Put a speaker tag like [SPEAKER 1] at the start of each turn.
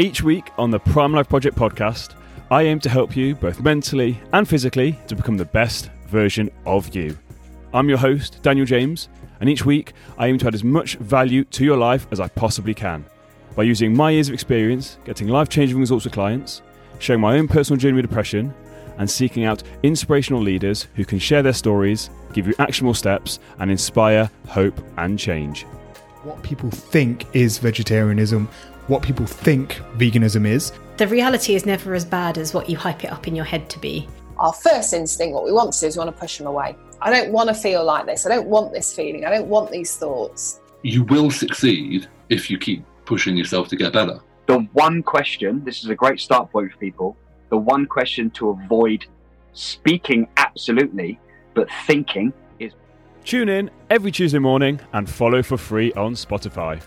[SPEAKER 1] Each week on the Prime Life Project podcast, I aim to help you both mentally and physically to become the best version of you. I'm your host, Daniel James, and each week I aim to add as much value to your life as I possibly can by using my years of experience, getting life changing results with clients, sharing my own personal journey with depression, and seeking out inspirational leaders who can share their stories, give you actionable steps, and inspire hope and change.
[SPEAKER 2] What people think is vegetarianism, what people think veganism is.
[SPEAKER 3] The reality is never as bad as what you hype it up in your head to be.
[SPEAKER 4] Our first instinct, what we want to do is we want to push them away. I don't want to feel like this. I don't want this feeling. I don't want these thoughts.
[SPEAKER 5] You will succeed if you keep pushing yourself to get better.
[SPEAKER 6] The one question, this is a great start point for people, the one question to avoid speaking absolutely, but thinking is
[SPEAKER 1] Tune in every Tuesday morning and follow for free on Spotify.